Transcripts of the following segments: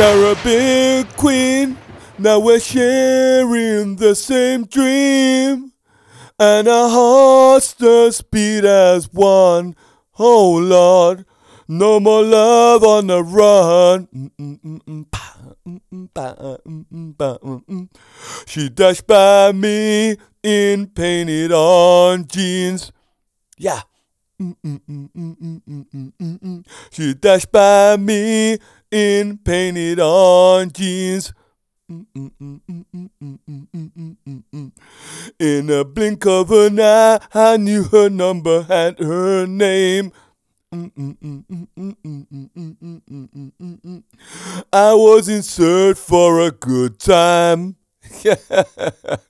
Caribbean queen, now we're sharing the same dream. And our hearts just beat as one. Oh Lord, no more love on the run. She dashed by me in painted on jeans. Yeah. She dashed by me in painted on jeans. In a blink of an eye, I knew her number and her name. I was in search for a good time.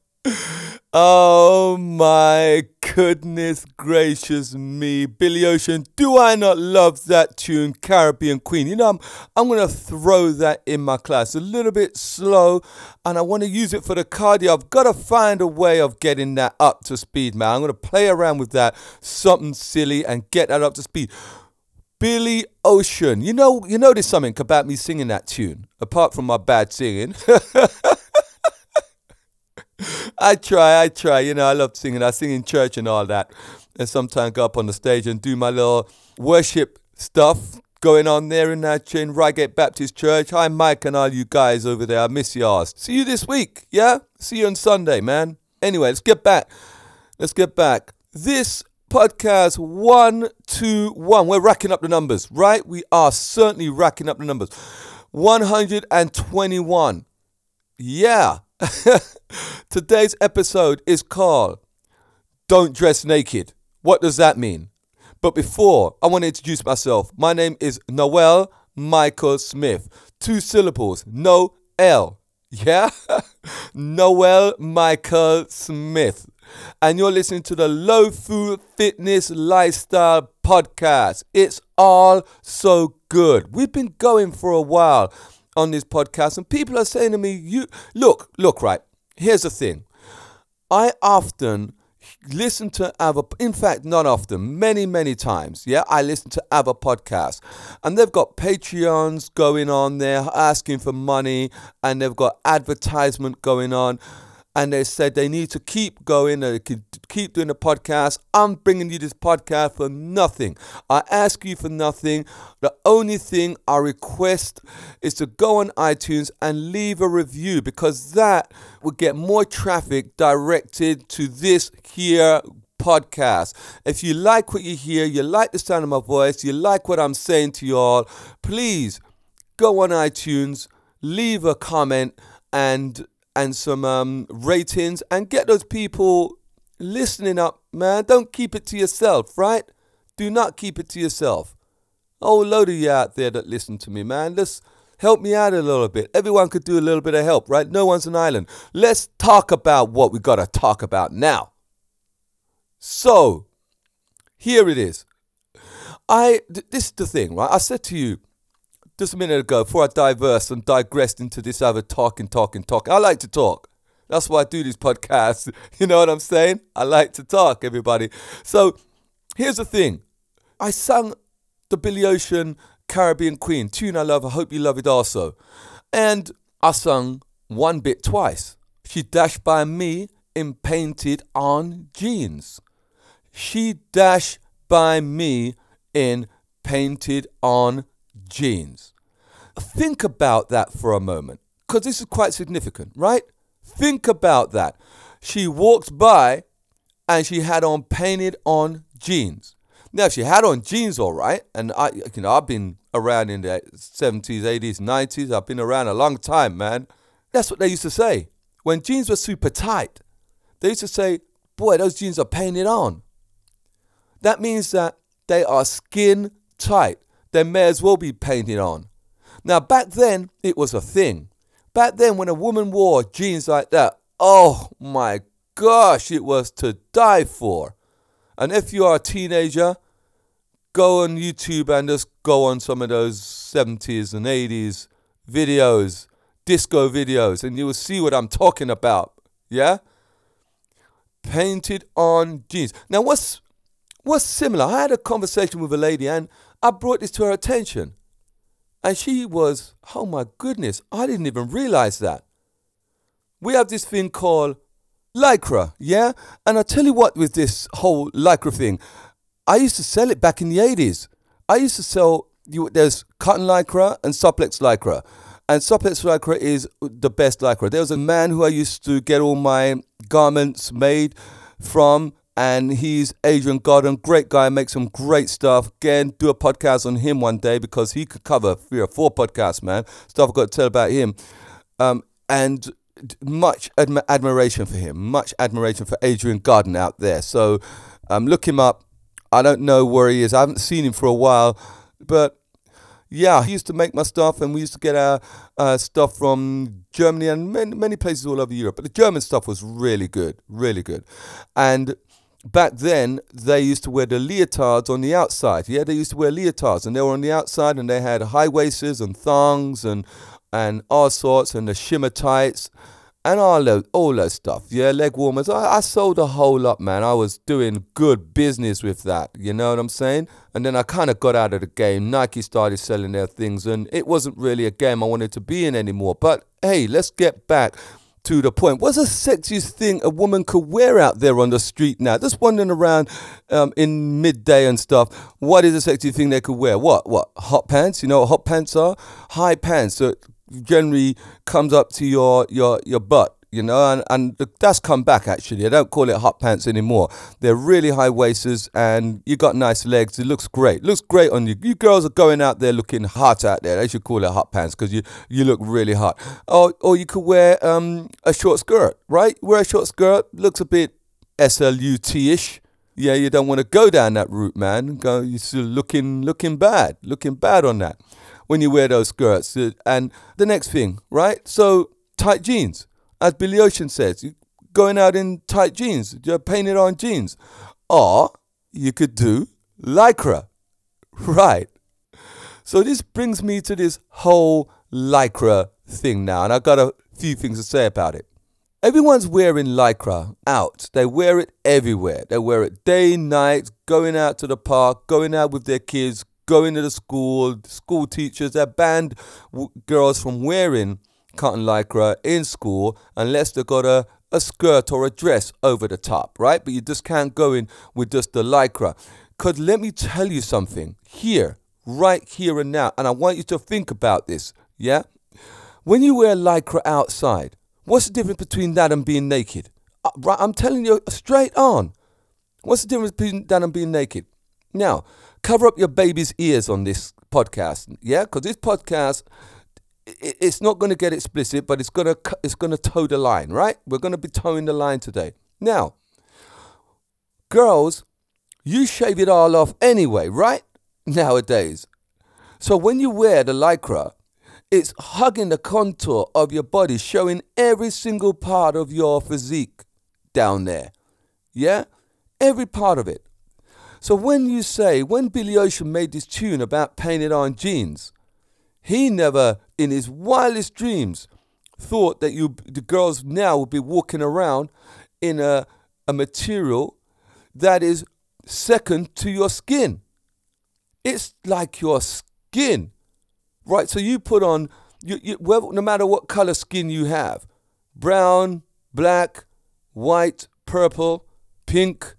oh my goodness gracious me. Billy Ocean, do I not love that tune, Caribbean Queen? You know, I'm, I'm going to throw that in my class a little bit slow and I want to use it for the cardio. I've got to find a way of getting that up to speed, man. I'm going to play around with that, something silly, and get that up to speed. Billy Ocean. You know, you notice something about me singing that tune, apart from my bad singing. I try, I try. You know, I love singing. I sing in church and all that. And sometimes go up on the stage and do my little worship stuff going on there in that in Reigate Baptist Church. Hi, Mike, and all you guys over there. I miss you all. See you this week, yeah? See you on Sunday, man. Anyway, let's get back. Let's get back. This podcast 121. We're racking up the numbers, right? We are certainly racking up the numbers. 121. Yeah. Today's episode is called Don't Dress Naked. What does that mean? But before, I want to introduce myself. My name is Noel Michael Smith. Two syllables, no L. Yeah? Noel Michael Smith and you're listening to the Low Food Fitness Lifestyle Podcast. It's all so good. We've been going for a while on this podcast, and people are saying to me, "You look, look, right." Here's the thing. I often listen to other in fact not often many many times yeah i listen to other podcasts and they've got patreons going on there asking for money and they've got advertisement going on and they said they need to keep going, they could keep doing the podcast. I'm bringing you this podcast for nothing. I ask you for nothing. The only thing I request is to go on iTunes and leave a review because that will get more traffic directed to this here podcast. If you like what you hear, you like the sound of my voice, you like what I'm saying to you all, please go on iTunes, leave a comment, and and some um, ratings and get those people listening up, man. Don't keep it to yourself, right? Do not keep it to yourself. Oh, load of you out there that listen to me, man. Let's help me out a little bit. Everyone could do a little bit of help, right? No one's an island. Let's talk about what we got to talk about now. So, here it is. I this is the thing, right? I said to you just a minute ago before I diverse and digressed into this other talking, talking, talking. I like to talk. That's why I do these podcasts. You know what I'm saying? I like to talk, everybody. So here's the thing I sang the Billy Ocean Caribbean Queen, tune I love. I hope you love it also. And I sung one bit twice. She dashed by me in painted on jeans. She dashed by me in painted on jeans. Think about that for a moment, because this is quite significant, right? Think about that. She walked by and she had on painted on jeans. Now, she had on jeans, all right, and I, you know, I've been around in the 70s, 80s, 90s. I've been around a long time, man. That's what they used to say. When jeans were super tight, they used to say, boy, those jeans are painted on. That means that they are skin tight they may as well be painted on. Now, back then, it was a thing. Back then, when a woman wore jeans like that, oh my gosh, it was to die for. And if you are a teenager, go on YouTube and just go on some of those 70s and 80s videos, disco videos, and you will see what I'm talking about. Yeah? Painted on jeans. Now, what's what's similar? I had a conversation with a lady and I brought this to her attention. And she was, oh my goodness, I didn't even realize that. We have this thing called Lycra, yeah? And I tell you what, with this whole Lycra thing, I used to sell it back in the 80s. I used to sell, you, there's cotton Lycra and Supplex Lycra. And Supplex Lycra is the best Lycra. There was a man who I used to get all my garments made from, and he's Adrian Godden, great guy, makes some great stuff. Again, do a podcast on him one day because he could cover three or four podcasts, man. Stuff I've got to tell about him. Um, and much admi- admiration for him, much admiration for Adrian Godden out there. So um, look him up. I don't know where he is. I haven't seen him for a while, but yeah, he used to make my stuff, and we used to get our uh, stuff from Germany and many, many places all over Europe. But the German stuff was really good, really good. And back then, they used to wear the leotards on the outside. Yeah, they used to wear leotards, and they were on the outside, and they had high waists and thongs and and all sorts, and the shimmer tights and all that, all that stuff. Yeah, leg warmers. I, I sold a whole lot, man. I was doing good business with that. You know what I'm saying? And then I kind of got out of the game. Nike started selling their things, and it wasn't really a game I wanted to be in anymore. But hey, let's get back to the point. What's the sexiest thing a woman could wear out there on the street now? Just wandering around um, in midday and stuff. What is the sexy thing they could wear? What? What? Hot pants? You know what hot pants are? High pants that generally comes up to your your your butt you know, and, and that's come back actually. I don't call it hot pants anymore. They're really high waists and you got nice legs. It looks great. Looks great on you. You girls are going out there looking hot out there. They should call it hot pants because you, you look really hot. Or, or you could wear um, a short skirt, right? Wear a short skirt, looks a bit SLUT ish. Yeah, you don't want to go down that route, man. Go, you're still looking, looking bad, looking bad on that when you wear those skirts. Uh, and the next thing, right? So tight jeans, as Billy Ocean says, going out in tight jeans, you're painted on jeans. Or you could do lycra, right? So this brings me to this whole lycra thing now, and I've got a few things to say about it. Everyone's wearing lycra out. They wear it everywhere. They wear it day, night, going out to the park, going out with their kids, going to the school, school teachers, they banned w- girls from wearing cotton lycra in school unless they've got a, a skirt or a dress over the top, right? But you just can't go in with just the lycra. Because let me tell you something here, right here and now, and I want you to think about this, yeah? When you wear lycra outside, what's the difference between that and being naked? Uh, right, I'm telling you straight on. What's the difference between that and being naked? Now, cover up your baby's ears on this podcast, yeah? Because this podcast, it's not going to get explicit, but it's going to it's going to toe the line, right? We're going to be toeing the line today. Now, girls, you shave it all off anyway, right? Nowadays. So when you wear the lycra, it's hugging the contour of your body, showing every single part of your physique down there. Yeah? Every part of it. So when you say, when Billy Ocean made this tune about painted on jeans, he never, in his wildest dreams, thought that you, the girls now would be walking around in a, a material that is second to your skin. It's like your skin, right? So you put on, you, you, well, no matter what color skin you have brown, black, white, purple, pink,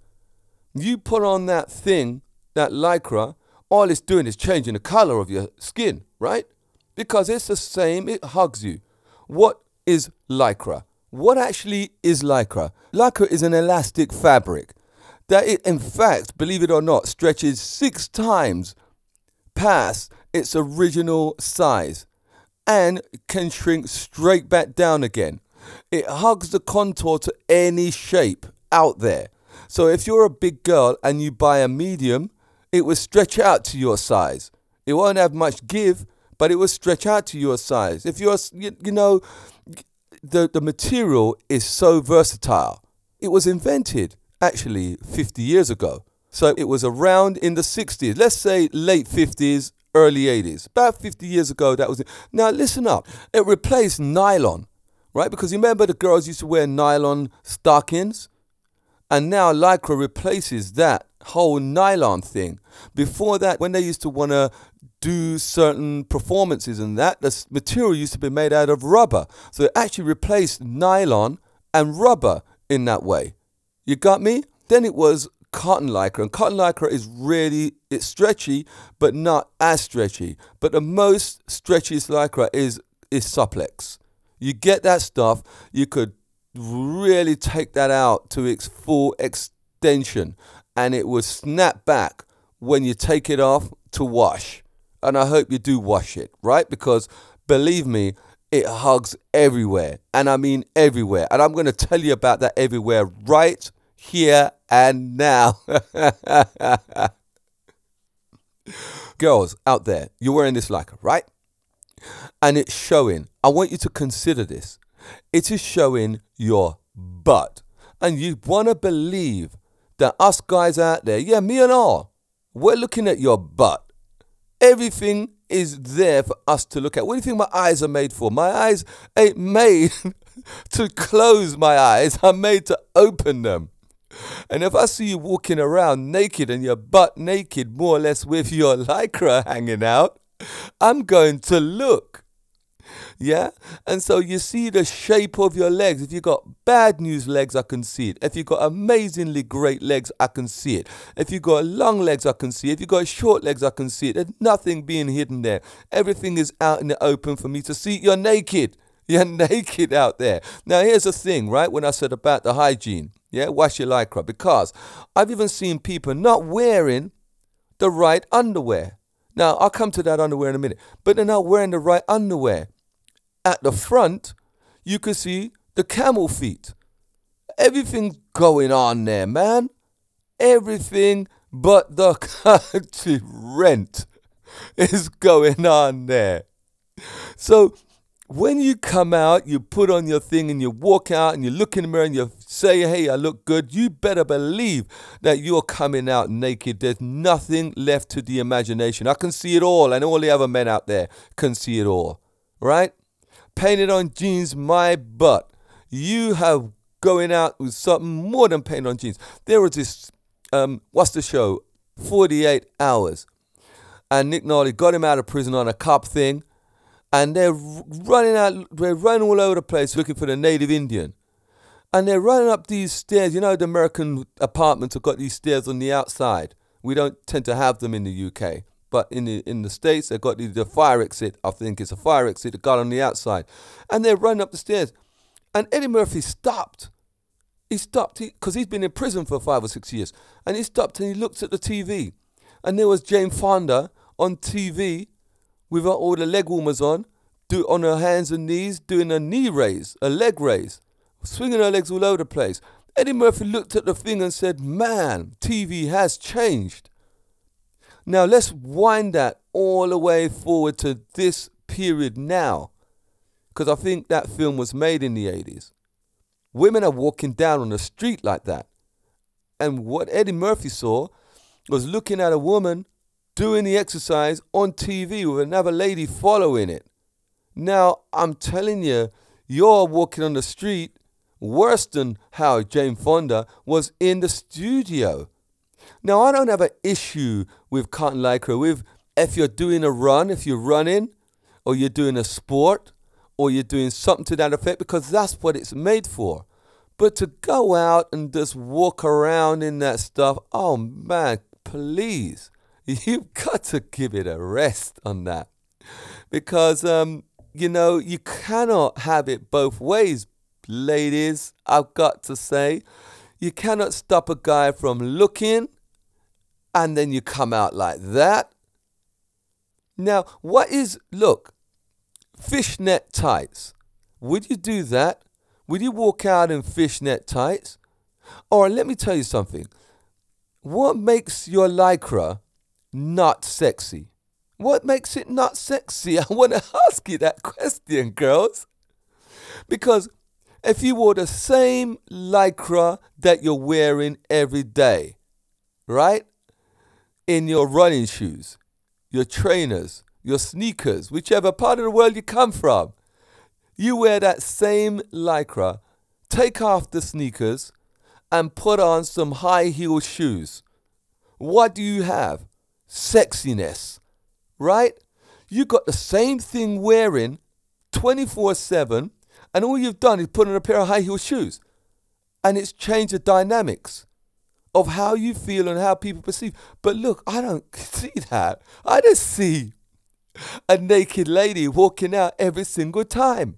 you put on that thing, that lycra, all it's doing is changing the color of your skin, right? Because it's the same, it hugs you. What is lycra? What actually is lycra? Lycra is an elastic fabric that it, in fact, believe it or not, stretches six times past its original size and can shrink straight back down again. It hugs the contour to any shape out there. So if you're a big girl and you buy a medium, it will stretch out to your size. It won't have much give, but it will stretch out to your size. If you're, you, you know, the, the material is so versatile. It was invented actually 50 years ago. So it was around in the 60s, let's say late 50s, early 80s. About 50 years ago, that was it. Now, listen up. It replaced nylon, right? Because you remember the girls used to wear nylon stockings? And now Lycra replaces that whole nylon thing. Before that, when they used to want to do certain performances and that, the material used to be made out of rubber. So it actually replaced nylon and rubber in that way. You got me? Then it was cotton lycra, and cotton lycra is really it's stretchy, but not as stretchy. But the most stretchiest lycra is is supplex. You get that stuff, you could really take that out to its full extension, and it will snap back when you take it off to wash. And I hope you do wash it, right? Because believe me, it hugs everywhere. And I mean everywhere. And I'm going to tell you about that everywhere right here and now. Girls out there, you're wearing this lycra, right? And it's showing. I want you to consider this. It is showing your butt. And you want to believe that us guys out there, yeah, me and all, we're looking at your butt. Everything is there for us to look at. What do you think my eyes are made for? My eyes ain't made to close my eyes, I'm made to open them. And if I see you walking around naked and your butt naked, more or less with your lycra hanging out, I'm going to look. Yeah? And so you see the shape of your legs. If you've got bad news legs, I can see it. If you've got amazingly great legs, I can see it. If you've got long legs, I can see it. If you've got short legs, I can see it. There's nothing being hidden there. Everything is out in the open for me to see. You're naked. You're naked out there. Now, here's the thing, right? When I said about the hygiene, yeah, wash your lycra, because I've even seen people not wearing the right underwear. Now, I'll come to that underwear in a minute, but they're not wearing the right underwear. At the front, you can see the camel feet. Everything's going on there, man. Everything but the country rent is going on there. So when you come out, you put on your thing and you walk out and you look in the mirror and you say, hey, I look good, you better believe that you're coming out naked. There's nothing left to the imagination. I can see it all, and all the other men out there can see it all, right? Painted on jeans, my butt. You have going out with something more than painted on jeans. There was this, um, what's the show? 48 hours. And Nick Nolte got him out of prison on a cop thing and they're running out, they're running all over the place looking for the native Indian. And they're running up these stairs. You know, the American apartments have got these stairs on the outside. We don't tend to have them in the UK. But in the in the States, they've got the, the fire exit. I think it's a fire exit, the got on the outside. And they're running up the stairs. And Eddie Murphy stopped. He stopped because he, has been in prison for five or six years. And he stopped and he looked at the TV. And there was Jane Fonda on TV with her, all the leg warmers on, do on her hands and knees, doing a knee raise, a leg raise, swinging her legs all over the place. Eddie Murphy looked at the thing and said, Man, TV has changed. Now let's wind that all the way forward to this period now, because I think that film was made in the 80s. Women are walking down on the street like that. And what Eddie Murphy saw was looking at a woman doing the exercise on TV with another lady following it. Now, I'm telling you, you're walking on the street worse than how Jane Fonda was in the studio. Now, I don't have an issue with cotton lycra. With if you're doing a run, if you're running, or you're doing a sport, or you're doing something to that effect, because that's what it's made for. But to go out and just walk around in that stuff, oh man, please. You've got to give it a rest on that. Because, um, you know, you cannot have it both ways, ladies. I've got to say, you cannot stop a guy from looking and then you come out like that. Now, what is, look, fishnet tights. Would you do that? Would you walk out in fishnet tights? Or let me tell you something. What makes your lycra not sexy? What makes it not sexy? I want to ask you that question, girls. Because if you wore the same lycra that you're wearing every day, right? In your running shoes, your trainers, your sneakers, whichever part of the world you come from, you wear that same lycra, take off the sneakers, and put on some high heel shoes. What do you have? sexiness, right? You got the same thing wearing 24 7, and all you've done is put on a pair of high heel shoes. And it's changed the dynamics of how you feel and how people perceive. But look, I don't see that. I just see a naked lady walking out every single time.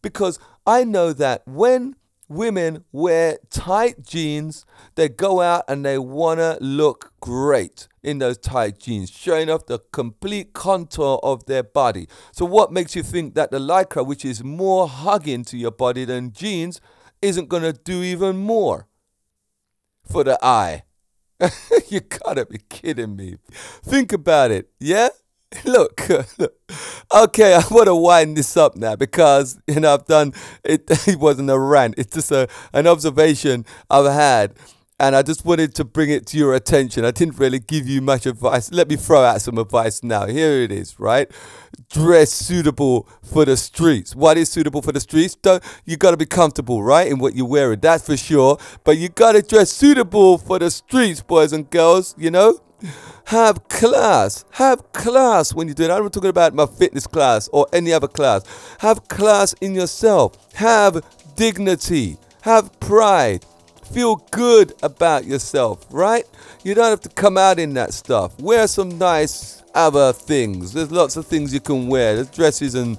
Because I know that when women wear tight jeans, they go out and they want to look great in those tight jeans, showing off the complete contour of their body. So, what makes you think that the lycra, which is more hugging to your body than jeans, isn't going to do even more for the eye? you gotta be kidding me. Think about it, yeah? Look, look, okay, I want to wind this up now because you know I've done it. It wasn't a rant; it's just a an observation I've had, and I just wanted to bring it to your attention. I didn't really give you much advice. Let me throw out some advice now. Here it is, right? Dress suitable for the streets. What is suitable for the streets? Don't you got to be comfortable, right, in what you're wearing. That's for sure. But you got to dress suitable for the streets, boys and girls. You know have class. Have class when you do it. I'm not talking about my fitness class or any other class. Have class in yourself. Have dignity. Have pride. Feel good about yourself, right? You don't have to come out in that stuff. Wear some nice other things. There's lots of things you can wear. There's dresses and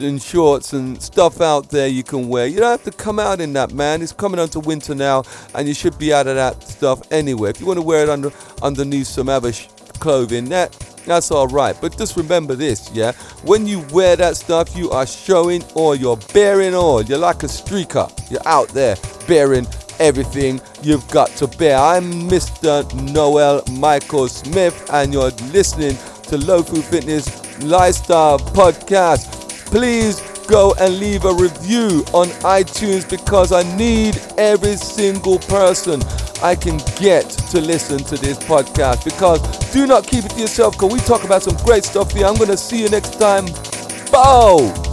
and shorts and stuff out there you can wear. You don't have to come out in that, man. It's coming on to winter now, and you should be out of that stuff anyway. If you want to wear it under underneath some other sh- clothing, that that's all right. But just remember this, yeah. When you wear that stuff, you are showing or you're bearing all. You're like a streaker. You're out there bearing everything you've got to bear. I'm Mr. Noel Michael Smith, and you're listening to Low Food Fitness Lifestyle Podcast please go and leave a review on iTunes because I need every single person I can get to listen to this podcast. Because do not keep it to yourself because we talk about some great stuff here. I'm going to see you next time. Bow!